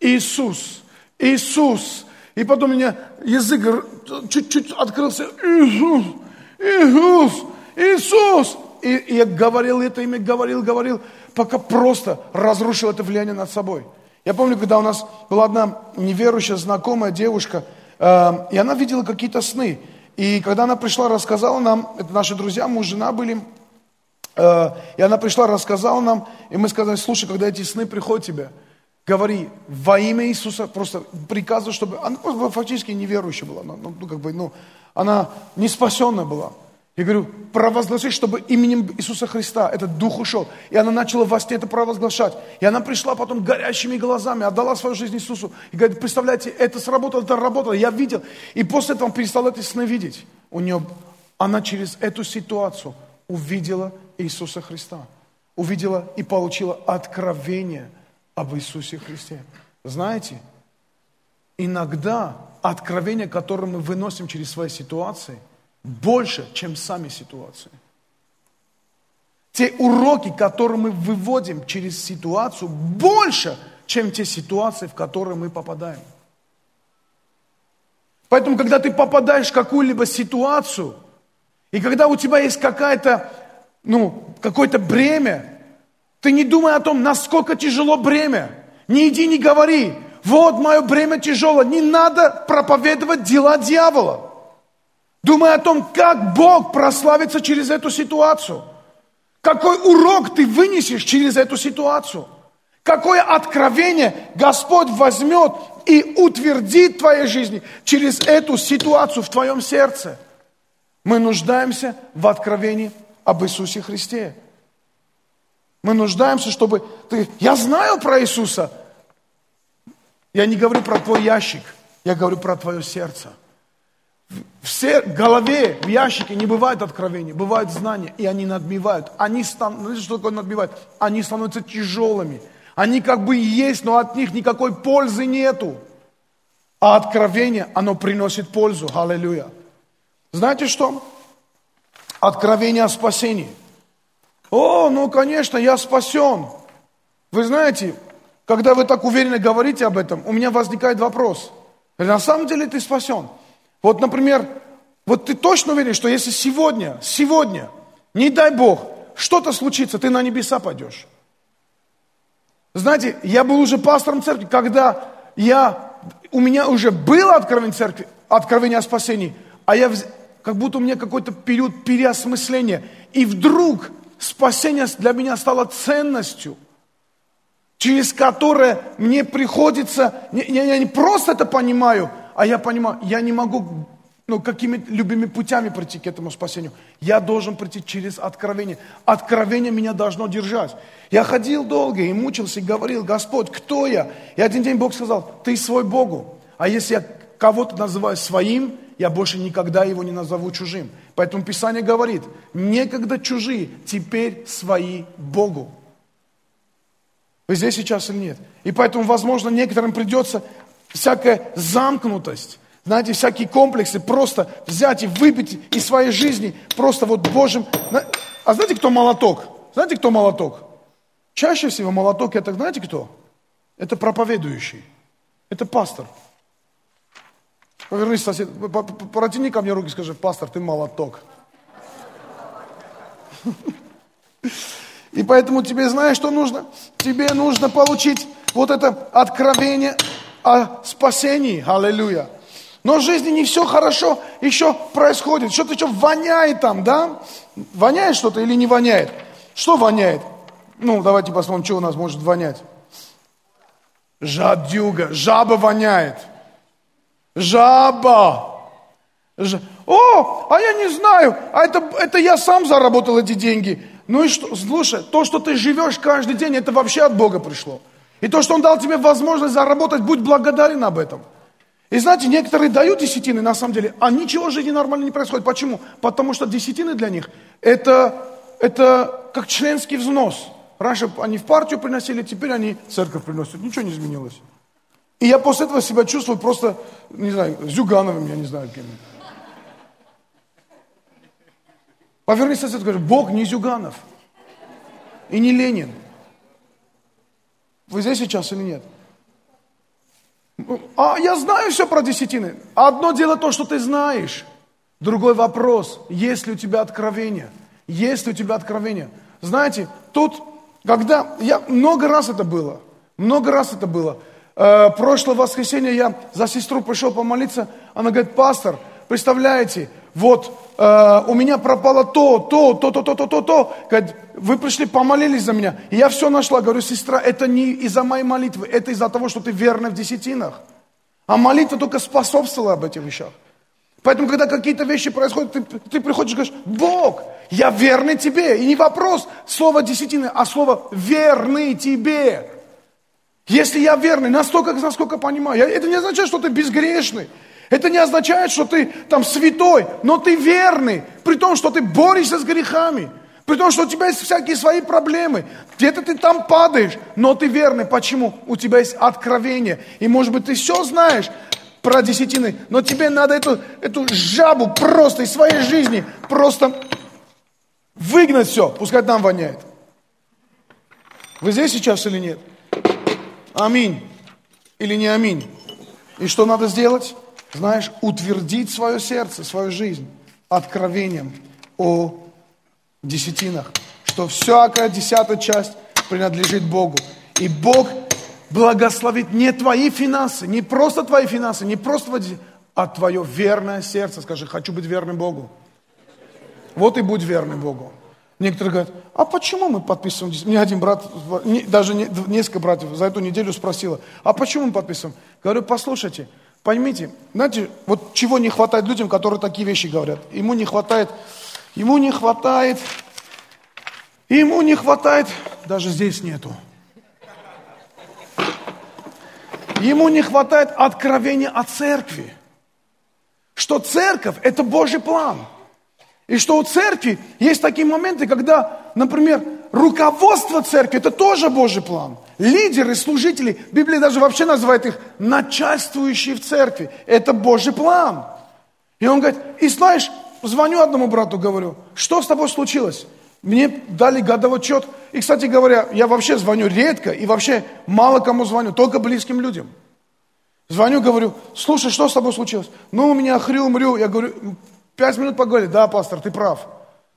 Иисус, Иисус. И потом у меня язык чуть-чуть открылся. Иисус, Иисус, Иисус. И, и я говорил это имя, говорил, говорил, пока просто разрушил это влияние над собой. Я помню, когда у нас была одна неверующая знакомая девушка, э, и она видела какие-то сны. И когда она пришла, рассказала нам, это наши друзья, муж, жена были, э, и она пришла, рассказала нам, и мы сказали, слушай, когда эти сны приходят тебе, говори во имя Иисуса, просто приказывай, чтобы... Она фактически неверующая была, ну, как бы, ну, она не спасенная была. Я говорю, провозглашай, чтобы именем Иисуса Христа этот дух ушел. И она начала во сне это провозглашать. И она пришла потом горящими глазами, отдала свою жизнь Иисусу. И говорит, представляете, это сработало, это работало, я видел. И после этого он перестал эти сны видеть. У нее, она через эту ситуацию увидела Иисуса Христа. Увидела и получила откровение – об Иисусе Христе. Знаете, иногда откровение, которое мы выносим через свои ситуации, больше, чем сами ситуации. Те уроки, которые мы выводим через ситуацию, больше, чем те ситуации, в которые мы попадаем. Поэтому, когда ты попадаешь в какую-либо ситуацию, и когда у тебя есть какая-то, ну, какое-то бремя, ты не думай о том, насколько тяжело бремя. Не иди, не говори. Вот мое бремя тяжело. Не надо проповедовать дела дьявола. Думай о том, как Бог прославится через эту ситуацию. Какой урок ты вынесешь через эту ситуацию. Какое откровение Господь возьмет и утвердит в твоей жизни через эту ситуацию в твоем сердце. Мы нуждаемся в откровении об Иисусе Христе. Мы нуждаемся, чтобы ты... Я знаю про Иисуса. Я не говорю про твой ящик, я говорю про твое сердце. В голове, в ящике не бывает откровения, бывают знания, и они надмевают. Они знаете, что такое надмевают? Они становятся тяжелыми. Они как бы есть, но от них никакой пользы нету. А откровение, оно приносит пользу. Аллилуйя. Знаете что? Откровение о спасении – о, ну, конечно, я спасен. Вы знаете, когда вы так уверенно говорите об этом, у меня возникает вопрос. На самом деле ты спасен. Вот, например, вот ты точно уверен, что если сегодня, сегодня, не дай Бог, что-то случится, ты на небеса пойдешь. Знаете, я был уже пастором церкви, когда я, у меня уже было откровение церкви, откровение о спасении, а я, как будто у меня какой-то период переосмысления. И вдруг спасение для меня стало ценностью, через которое мне приходится, я, я не просто это понимаю, а я понимаю, я не могу ну, какими любыми путями прийти к этому спасению. Я должен прийти через откровение. Откровение меня должно держать. Я ходил долго и мучился, и говорил, Господь, кто я? И один день Бог сказал, ты свой Богу. А если я кого-то называю своим, я больше никогда его не назову чужим. Поэтому Писание говорит, некогда чужие, теперь свои Богу. Вы здесь сейчас или нет? И поэтому, возможно, некоторым придется всякая замкнутость, знаете, всякие комплексы просто взять и выбить из своей жизни просто вот Божьим... А знаете, кто молоток? Знаете, кто молоток? Чаще всего молоток это, знаете кто? Это проповедующий. Это пастор. Повернись, сосед, протяни ко мне руки, скажи, пастор, ты молоток. И поэтому тебе знаешь, что нужно? Тебе нужно получить вот это откровение о спасении. Аллилуйя. Но в жизни не все хорошо еще происходит. Что-то еще воняет там, да? Воняет что-то или не воняет? Что воняет? Ну, давайте посмотрим, что у нас может вонять. Жадюга, жаба воняет. Жаба. Ж... О, а я не знаю, а это, это я сам заработал эти деньги. Ну и что, слушай, то, что ты живешь каждый день, это вообще от Бога пришло. И то, что Он дал тебе возможность заработать, будь благодарен об этом. И знаете, некоторые дают десятины, на самом деле, а ничего в жизни нормально не происходит. Почему? Потому что десятины для них это, это как членский взнос. Раньше они в партию приносили, теперь они в церковь приносят. Ничего не изменилось. И я после этого себя чувствую просто, не знаю, Зюгановым, я не знаю кем. Повернись сосед и скажи, Бог не Зюганов. И не Ленин. Вы здесь сейчас или нет? А я знаю все про десятины. Одно дело то, что ты знаешь. Другой вопрос, есть ли у тебя откровение? Есть ли у тебя откровение? Знаете, тут, когда, я, много раз это было, много раз это было. Э, прошлое воскресенье я за сестру пришел помолиться, она говорит, пастор, представляете, вот э, у меня пропало то, то, то, то, то, то, то, то. Говорит, вы пришли, помолились за меня. И я все нашла. Говорю, сестра, это не из-за моей молитвы, это из-за того, что ты верна в десятинах. А молитва только способствовала об этих вещах. Поэтому, когда какие-то вещи происходят, ты, ты приходишь и говоришь, Бог, я верный тебе. И не вопрос слова десятины, а слово верный тебе. Если я верный, настолько, насколько понимаю, это не означает, что ты безгрешный. Это не означает, что ты там святой, но ты верный, при том, что ты борешься с грехами, при том, что у тебя есть всякие свои проблемы. Где-то ты там падаешь, но ты верный. Почему? У тебя есть откровение. И может быть ты все знаешь про десятины, но тебе надо эту, эту жабу просто из своей жизни просто выгнать все, пускай там воняет. Вы здесь сейчас или нет? Аминь. Или не аминь? И что надо сделать? Знаешь, утвердить свое сердце, свою жизнь откровением о десятинах, что всякая десятая часть принадлежит Богу. И Бог благословит не твои финансы, не просто твои финансы, не просто твои, а твое верное сердце. Скажи, хочу быть верным Богу. Вот и будь верным Богу. Некоторые говорят, а почему мы подписываем? Мне один брат, даже несколько братьев за эту неделю спросила, а почему мы подписываем? Говорю, послушайте, Поймите, знаете, вот чего не хватает людям, которые такие вещи говорят. Ему не хватает, ему не хватает, ему не хватает, даже здесь нету. Ему не хватает откровения о церкви. Что церковь – это Божий план. И что у церкви есть такие моменты, когда, например, руководство церкви – это тоже Божий план. Лидеры, служители, Библия даже вообще называет их начальствующие в церкви. Это Божий план. И он говорит, и знаешь, звоню одному брату, говорю, что с тобой случилось? Мне дали годовой отчет. И, кстати говоря, я вообще звоню редко и вообще мало кому звоню, только близким людям. Звоню, говорю, слушай, что с тобой случилось? Ну, у меня хрю-мрю. Я говорю, пять минут поговорили. Да, пастор, ты прав.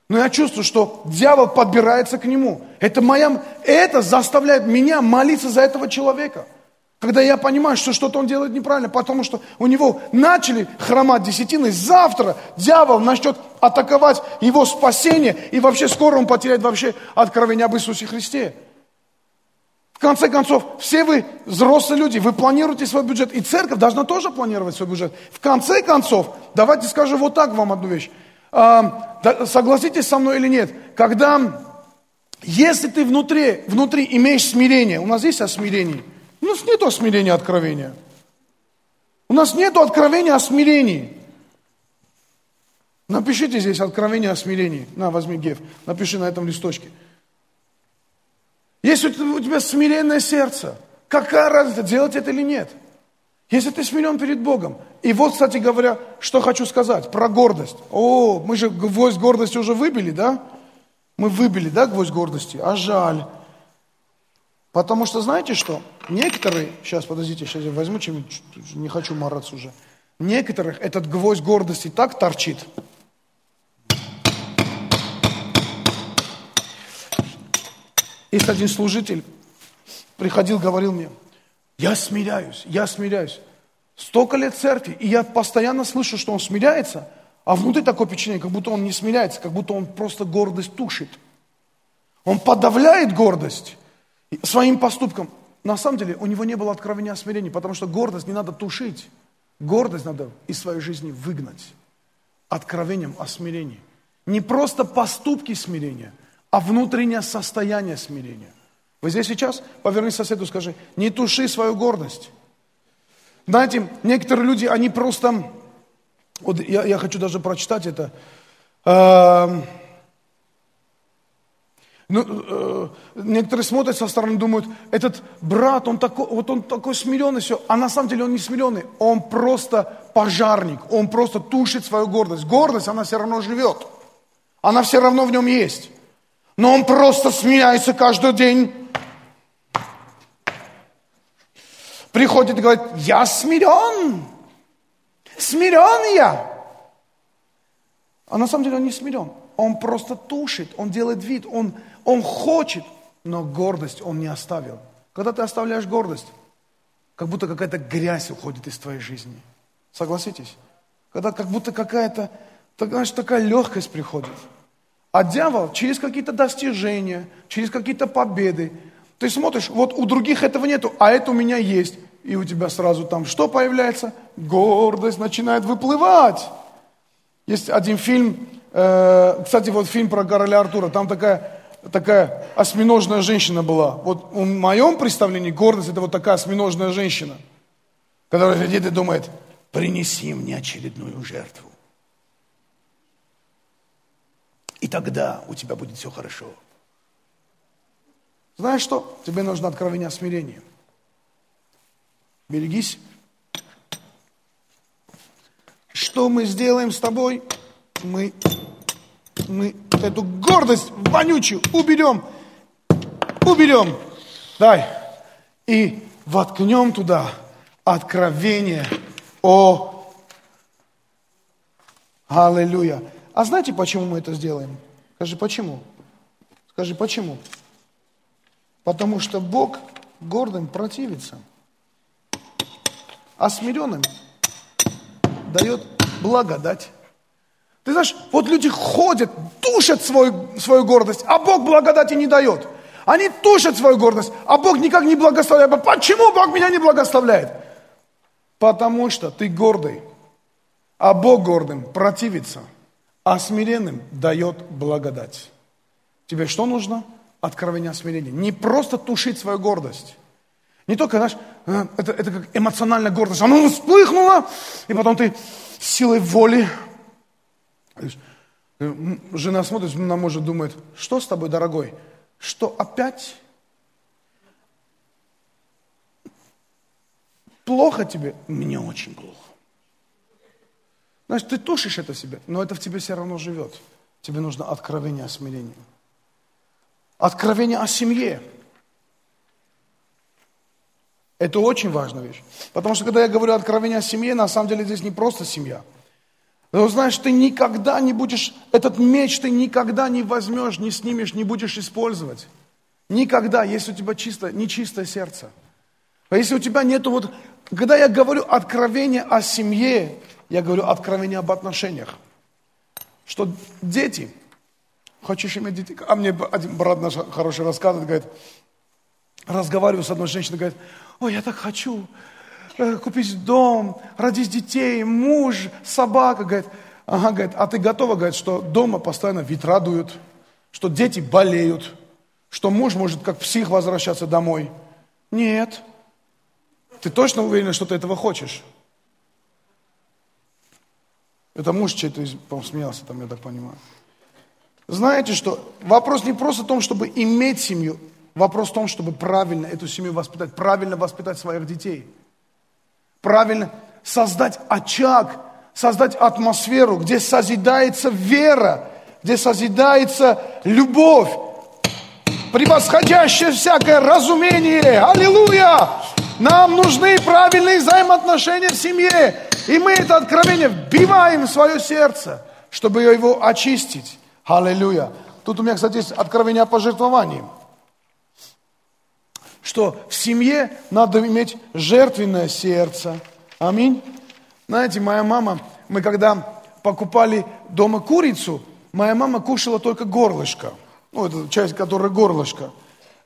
Но я чувствую, что дьявол подбирается к нему. Это, моя, это заставляет меня молиться за этого человека. Когда я понимаю, что что-то он делает неправильно, потому что у него начали хромать десятины, завтра дьявол начнет атаковать его спасение, и вообще скоро он потеряет вообще откровение об Иисусе Христе. В конце концов, все вы взрослые люди, вы планируете свой бюджет, и церковь должна тоже планировать свой бюджет. В конце концов, давайте скажу вот так вам одну вещь согласитесь со мной или нет, когда, если ты внутри, внутри имеешь смирение, у нас есть о смирении, у нас нет смирения откровения. У нас нет откровения о смирении. Напишите здесь откровение о смирении. На, возьми Гев, напиши на этом листочке. Если у тебя смиренное сердце, какая разница, делать это или нет? Если ты смирен перед Богом. И вот, кстати говоря, что хочу сказать про гордость. О, мы же гвоздь гордости уже выбили, да? Мы выбили, да, гвоздь гордости? А жаль. Потому что знаете что? Некоторые, сейчас, подождите, сейчас я возьму чем-нибудь, не хочу мараться уже. Некоторых этот гвоздь гордости так торчит. Есть один служитель, приходил, говорил мне, я смиряюсь, я смиряюсь. Столько лет церкви, и я постоянно слышу, что он смиряется, а внутри такое впечатление, как будто он не смиряется, как будто он просто гордость тушит. Он подавляет гордость своим поступком. На самом деле у него не было откровения о смирении, потому что гордость не надо тушить. Гордость надо из своей жизни выгнать откровением о смирении. Не просто поступки смирения, а внутреннее состояние смирения. Вы здесь сейчас? Поверни соседу, скажи, не туши свою гордость. Знаете, некоторые люди, они просто... Вот я, я хочу даже прочитать это. Э, ну, э, некоторые смотрят со стороны, думают, этот брат, он такой, вот он такой смиренный, все. А на самом деле он не смиренный, он просто пожарник, он просто тушит свою гордость. Гордость, она все равно живет, она все равно в нем есть. Но он просто смеяется каждый день приходит и говорит, я смирен, смирен я. А на самом деле он не смирен. Он просто тушит, он делает вид, он, он хочет, но гордость он не оставил. Когда ты оставляешь гордость, как будто какая-то грязь уходит из твоей жизни. Согласитесь? Когда как будто какая-то, знаешь, такая легкость приходит. А дьявол через какие-то достижения, через какие-то победы, ты смотришь, вот у других этого нету, а это у меня есть. И у тебя сразу там что появляется? Гордость начинает выплывать. Есть один фильм, э, кстати, вот фильм про короля Артура, там такая, такая осьминожная женщина была. Вот в моем представлении гордость это вот такая осьминожная женщина, которая сидит и думает, принеси мне очередную жертву. И тогда у тебя будет все хорошо. Знаешь что? Тебе нужно откровение о смирении. Берегись. Что мы сделаем с тобой? Мы, мы эту гордость вонючую уберем. Уберем. Дай. И воткнем туда откровение о... Аллилуйя. А знаете, почему мы это сделаем? Скажи, почему? Скажи, почему? Потому что Бог гордым противится, а смиренным дает благодать. Ты знаешь, вот люди ходят, тушат свою, свою гордость, а Бог благодати не дает. Они тушат свою гордость, а Бог никак не благословляет. Почему Бог меня не благословляет? Потому что ты гордый, а Бог гордым противится, а смиренным дает благодать. Тебе что нужно? откровения смирения. Не просто тушить свою гордость. Не только, знаешь, э, это, это как эмоциональная гордость. Она вспыхнула, и потом ты силой воли. Э, жена смотрит на мужа, думает, что с тобой, дорогой? Что опять? Плохо тебе? Мне очень плохо. Значит, ты тушишь это в себе, но это в тебе все равно живет. Тебе нужно откровение о смирении. Откровение о семье. Это очень важная вещь. Потому что когда я говорю откровение о семье, на самом деле здесь не просто семья. Но знаешь, ты никогда не будешь, этот меч ты никогда не возьмешь, не снимешь, не будешь использовать. Никогда, если у тебя чисто, нечистое сердце. А если у тебя нету вот, когда я говорю откровение о семье, я говорю откровение об отношениях. Что дети, Хочешь иметь детей? А мне один брат наш хороший рассказывает, говорит, разговариваю с одной женщиной, говорит, ой, я так хочу э, купить дом, родить детей, муж, собака, говорит, ага, говорит, а ты готова, говорит, что дома постоянно ветра дуют, что дети болеют, что муж может как псих возвращаться домой? Нет. Ты точно уверена, что ты этого хочешь? Это муж чей-то, смеялся там, я так понимаю. Знаете что? Вопрос не просто в том, чтобы иметь семью. Вопрос в том, чтобы правильно эту семью воспитать, правильно воспитать своих детей. Правильно создать очаг, создать атмосферу, где созидается вера, где созидается любовь, превосходящее всякое разумение. Аллилуйя! Нам нужны правильные взаимоотношения в семье. И мы это откровение вбиваем в свое сердце, чтобы его очистить. Аллилуйя. Тут у меня, кстати, есть откровение о пожертвовании. Что в семье надо иметь жертвенное сердце. Аминь. Знаете, моя мама, мы когда покупали дома курицу, моя мама кушала только горлышко. Ну, это часть, которая горлышко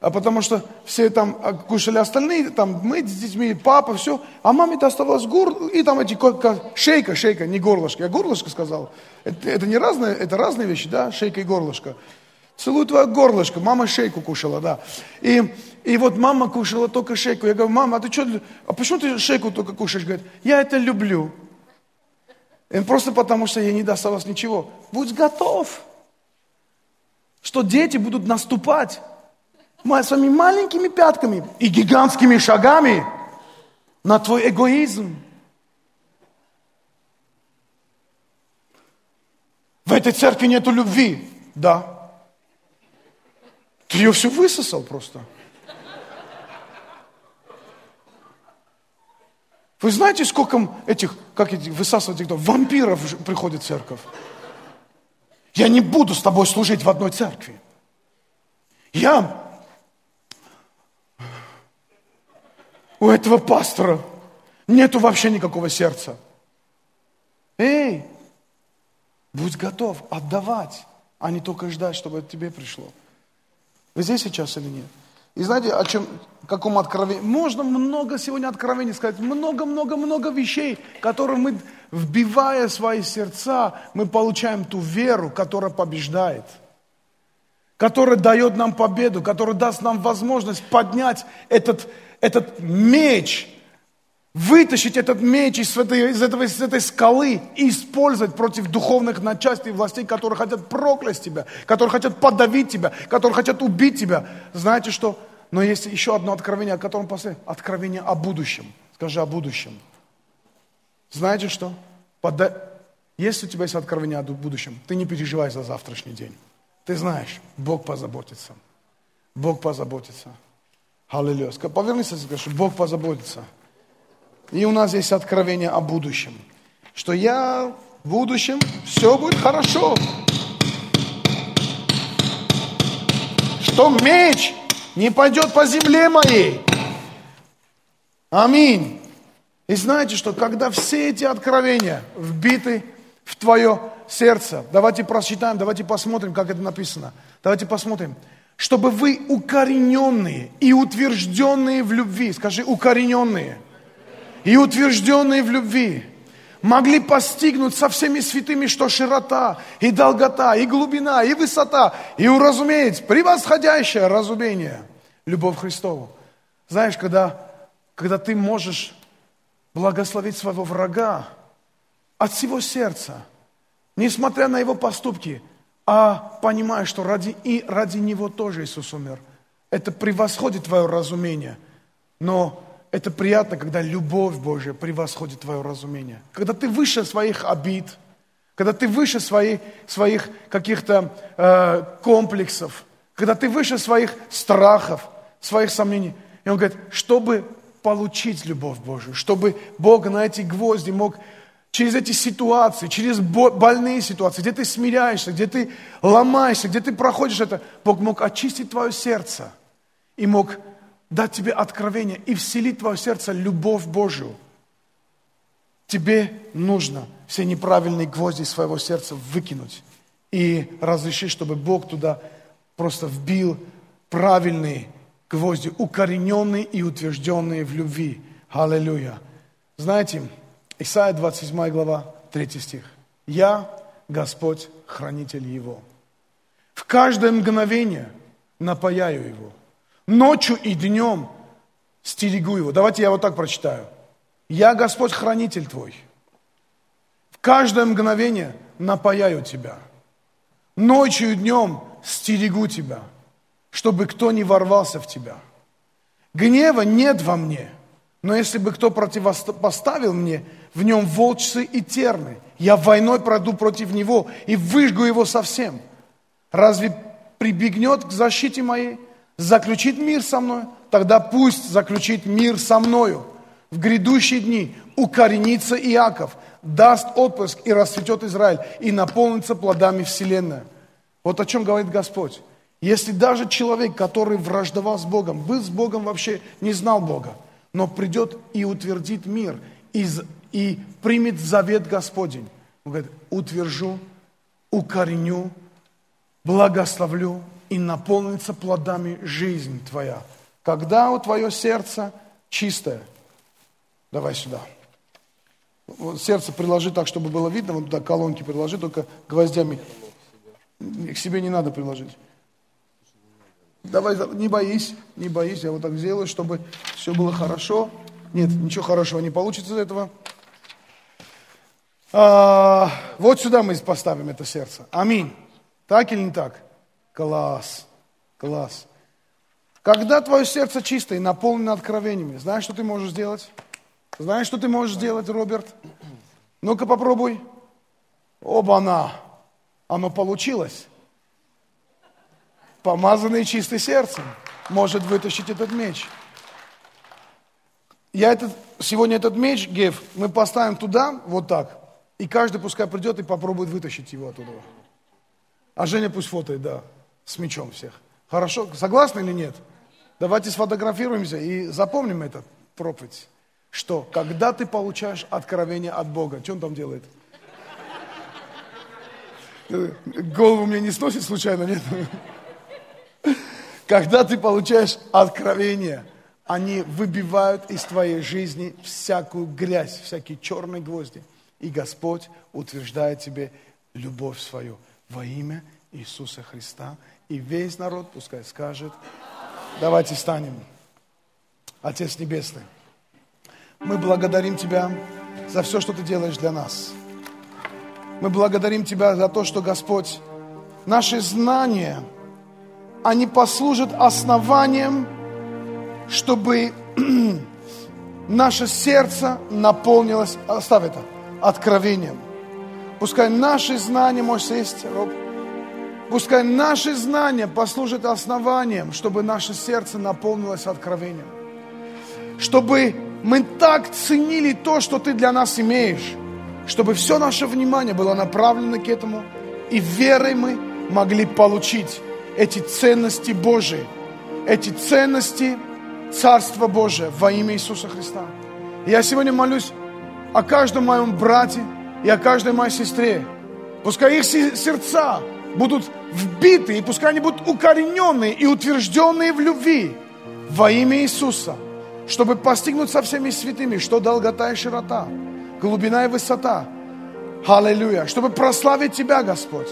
а потому что все там кушали остальные, там мы с детьми, папа, все, а маме-то оставалось гор, и там эти, шейка, шейка, не горлышко, я горлышко сказал, это, это не разные, это разные вещи, да, шейка и горлышко. Целую твое горлышко, мама шейку кушала, да. И, и вот мама кушала только шейку. Я говорю, мама, а ты что, а почему ты шейку только кушаешь? Говорит, я это люблю. И просто потому, что ей не досталось ничего. Будь готов, что дети будут наступать своими маленькими пятками и гигантскими шагами на твой эгоизм. В этой церкви нету любви. Да. Ты ее все высосал просто. Вы знаете, сколько этих, как эти, высасывать кто, вампиров приходит в церковь? Я не буду с тобой служить в одной церкви. Я у этого пастора нету вообще никакого сердца. Эй, будь готов отдавать, а не только ждать, чтобы это тебе пришло. Вы здесь сейчас или нет? И знаете, о чем, каком откровении? Можно много сегодня откровений сказать, много-много-много вещей, которые мы, вбивая свои сердца, мы получаем ту веру, которая побеждает, которая дает нам победу, которая даст нам возможность поднять этот, этот меч, вытащить этот меч из этой, из, этого, из этой скалы и использовать против духовных начальств и властей, которые хотят проклясть тебя, которые хотят подавить тебя, которые хотят убить тебя. Знаете что? Но есть еще одно откровение, о котором после откровение о будущем. Скажи о будущем. Знаете что? Пода... Если у тебя есть откровение о будущем, ты не переживай за завтрашний день. Ты знаешь, Бог позаботится. Бог позаботится. Аллилуйя. Повернись скажи, Бог позаботится. И у нас есть откровение о будущем. Что я в будущем, все будет хорошо. Что меч не пойдет по земле моей. Аминь. И знаете, что когда все эти откровения вбиты в твое сердце, давайте прочитаем, давайте посмотрим, как это написано. Давайте посмотрим. Чтобы вы укорененные и утвержденные в любви, скажи, укорененные – и утвержденные в любви, могли постигнуть со всеми святыми, что широта, и долгота, и глубина, и высота, и уразуметь превосходящее разумение, любовь Христову. Знаешь, когда, когда ты можешь благословить своего врага от всего сердца, несмотря на его поступки, а понимая, что ради, и ради него тоже Иисус умер. Это превосходит твое разумение. Но это приятно, когда любовь Божья превосходит твое разумение. Когда ты выше своих обид, когда ты выше своих, своих каких-то э, комплексов, когда ты выше своих страхов, своих сомнений. И он говорит, чтобы получить любовь Божию, чтобы Бог на эти гвозди мог через эти ситуации, через больные ситуации, где ты смиряешься, где ты ломаешься, где ты проходишь это, Бог мог очистить твое сердце и мог дать тебе откровение и вселить в твое сердце любовь Божию. Тебе нужно все неправильные гвозди своего сердца выкинуть и разрешить, чтобы Бог туда просто вбил правильные гвозди, укорененные и утвержденные в любви. Аллилуйя. Знаете, Исайя 27 глава, 3 стих. «Я, Господь, хранитель его. В каждое мгновение напаяю его, Ночью и днем стерегу его. Давайте я вот так прочитаю. Я Господь хранитель твой. В каждое мгновение напаяю тебя. Ночью и днем стерегу тебя, чтобы кто не ворвался в тебя. Гнева нет во мне, но если бы кто противопоставил мне, в нем волчцы и терны, я войной пройду против него и выжгу его совсем. Разве прибегнет к защите моей? заключит мир со мной, тогда пусть заключит мир со мною. В грядущие дни укоренится Иаков, даст отпуск и расцветет Израиль, и наполнится плодами вселенная. Вот о чем говорит Господь. Если даже человек, который враждовал с Богом, был с Богом вообще, не знал Бога, но придет и утвердит мир, и, и примет завет Господень. Он говорит, утвержу, укореню, благословлю, и наполнится плодами жизнь твоя. Когда у твое сердце чистое, давай сюда. Сердце приложи так, чтобы было видно, вот туда колонки приложи, только гвоздями. К себе не надо приложить. Давай, не боись, не боись, я вот так сделаю, чтобы все было хорошо. Нет, ничего хорошего не получится из этого. А, вот сюда мы поставим это сердце. Аминь. Так или не так? Класс, класс. Когда твое сердце чистое и наполнено откровениями, знаешь, что ты можешь сделать? Знаешь, что ты можешь сделать, Роберт? Ну-ка попробуй. Оба-на! Оно получилось. Помазанный чистый сердцем может вытащить этот меч. я этот, сегодня этот меч, Гев, мы поставим туда, вот так, и каждый пускай придет и попробует вытащить его оттуда. А Женя пусть фотоет, да, с мечом всех. Хорошо? Согласны или нет? Давайте сфотографируемся и запомним этот проповедь, что когда ты получаешь откровение от Бога, что он там делает? Голову мне не сносит случайно, нет? Когда ты получаешь откровение, они выбивают из твоей жизни всякую грязь, всякие черные гвозди. И Господь утверждает тебе любовь свою во имя Иисуса Христа. И весь народ пускай скажет, давайте станем. Отец Небесный, мы благодарим Тебя за все, что Ты делаешь для нас. Мы благодарим Тебя за то, что, Господь, наши знания, они послужат основанием, чтобы наше сердце наполнилось, оставь это, откровением. Пускай наши знания, можешь сесть, Роб, пускай наши знания послужат основанием, чтобы наше сердце наполнилось откровением. Чтобы мы так ценили то, что Ты для нас имеешь, чтобы все наше внимание было направлено к этому, и верой мы могли получить эти ценности Божии, эти ценности Царства Божия во имя Иисуса Христа. я сегодня молюсь о каждом моем брате и о каждой моей сестре. Пускай их сердца будут вбиты, и пускай они будут укорененные и утвержденные в любви во имя Иисуса, чтобы постигнуть со всеми святыми, что долгота и широта, глубина и высота. Аллилуйя. Чтобы прославить Тебя, Господь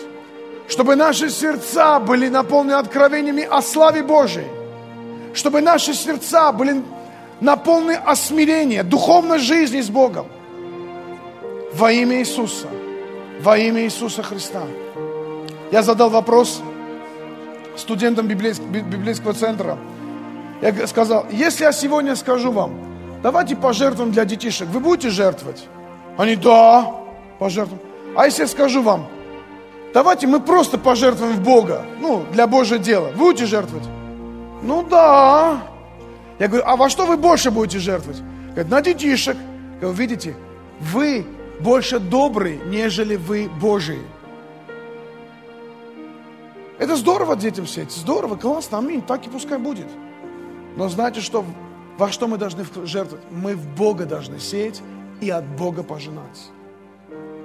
чтобы наши сердца были наполнены откровениями о славе Божией, чтобы наши сердца были наполнены о смирении, духовной жизни с Богом. Во имя Иисуса, во имя Иисуса Христа. Я задал вопрос студентам библейского центра. Я сказал, если я сегодня скажу вам, давайте пожертвуем для детишек, вы будете жертвовать? Они, да, пожертвуем. А если я скажу вам, Давайте мы просто пожертвуем в Бога, ну, для Божьего дела. Вы будете жертвовать? Ну да. Я говорю, а во что вы больше будете жертвовать? Говорит, на детишек. Я говорю, видите, вы больше добрые, нежели вы Божии. Это здорово детям сеять, здорово, классно, аминь, так и пускай будет. Но знаете что, во что мы должны жертвовать? Мы в Бога должны сеять и от Бога пожинать.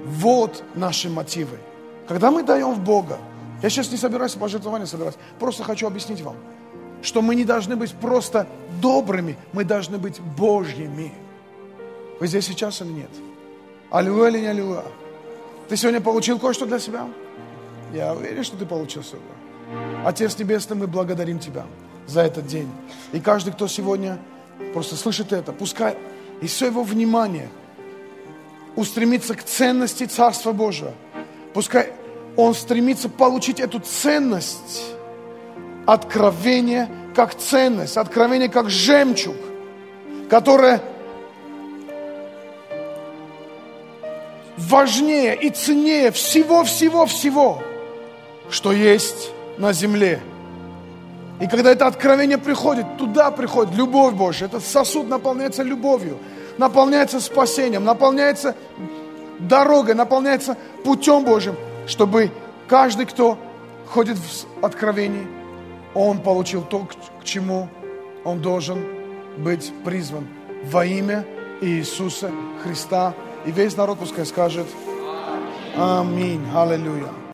Вот наши мотивы. Когда мы даем в Бога, я сейчас не собираюсь пожертвования собирать, просто хочу объяснить вам, что мы не должны быть просто добрыми, мы должны быть Божьими. Вы здесь сейчас или нет? Аллилуйя или не аллилуйя? Ты сегодня получил кое-что для себя? Я уверен, что ты получил сегодня. Отец Небесный, мы благодарим Тебя за этот день. И каждый, кто сегодня просто слышит это, пускай и все его внимание устремится к ценности Царства Божьего – Пускай он стремится получить эту ценность, откровение как ценность, откровение как жемчуг, которое важнее и ценнее всего-всего-всего, что есть на земле. И когда это откровение приходит, туда приходит любовь Божья. Этот сосуд наполняется любовью, наполняется спасением, наполняется дорогой, наполняется путем Божьим, чтобы каждый, кто ходит в откровении, он получил то, к чему он должен быть призван во имя Иисуса Христа. И весь народ пускай скажет Аминь. Аллилуйя.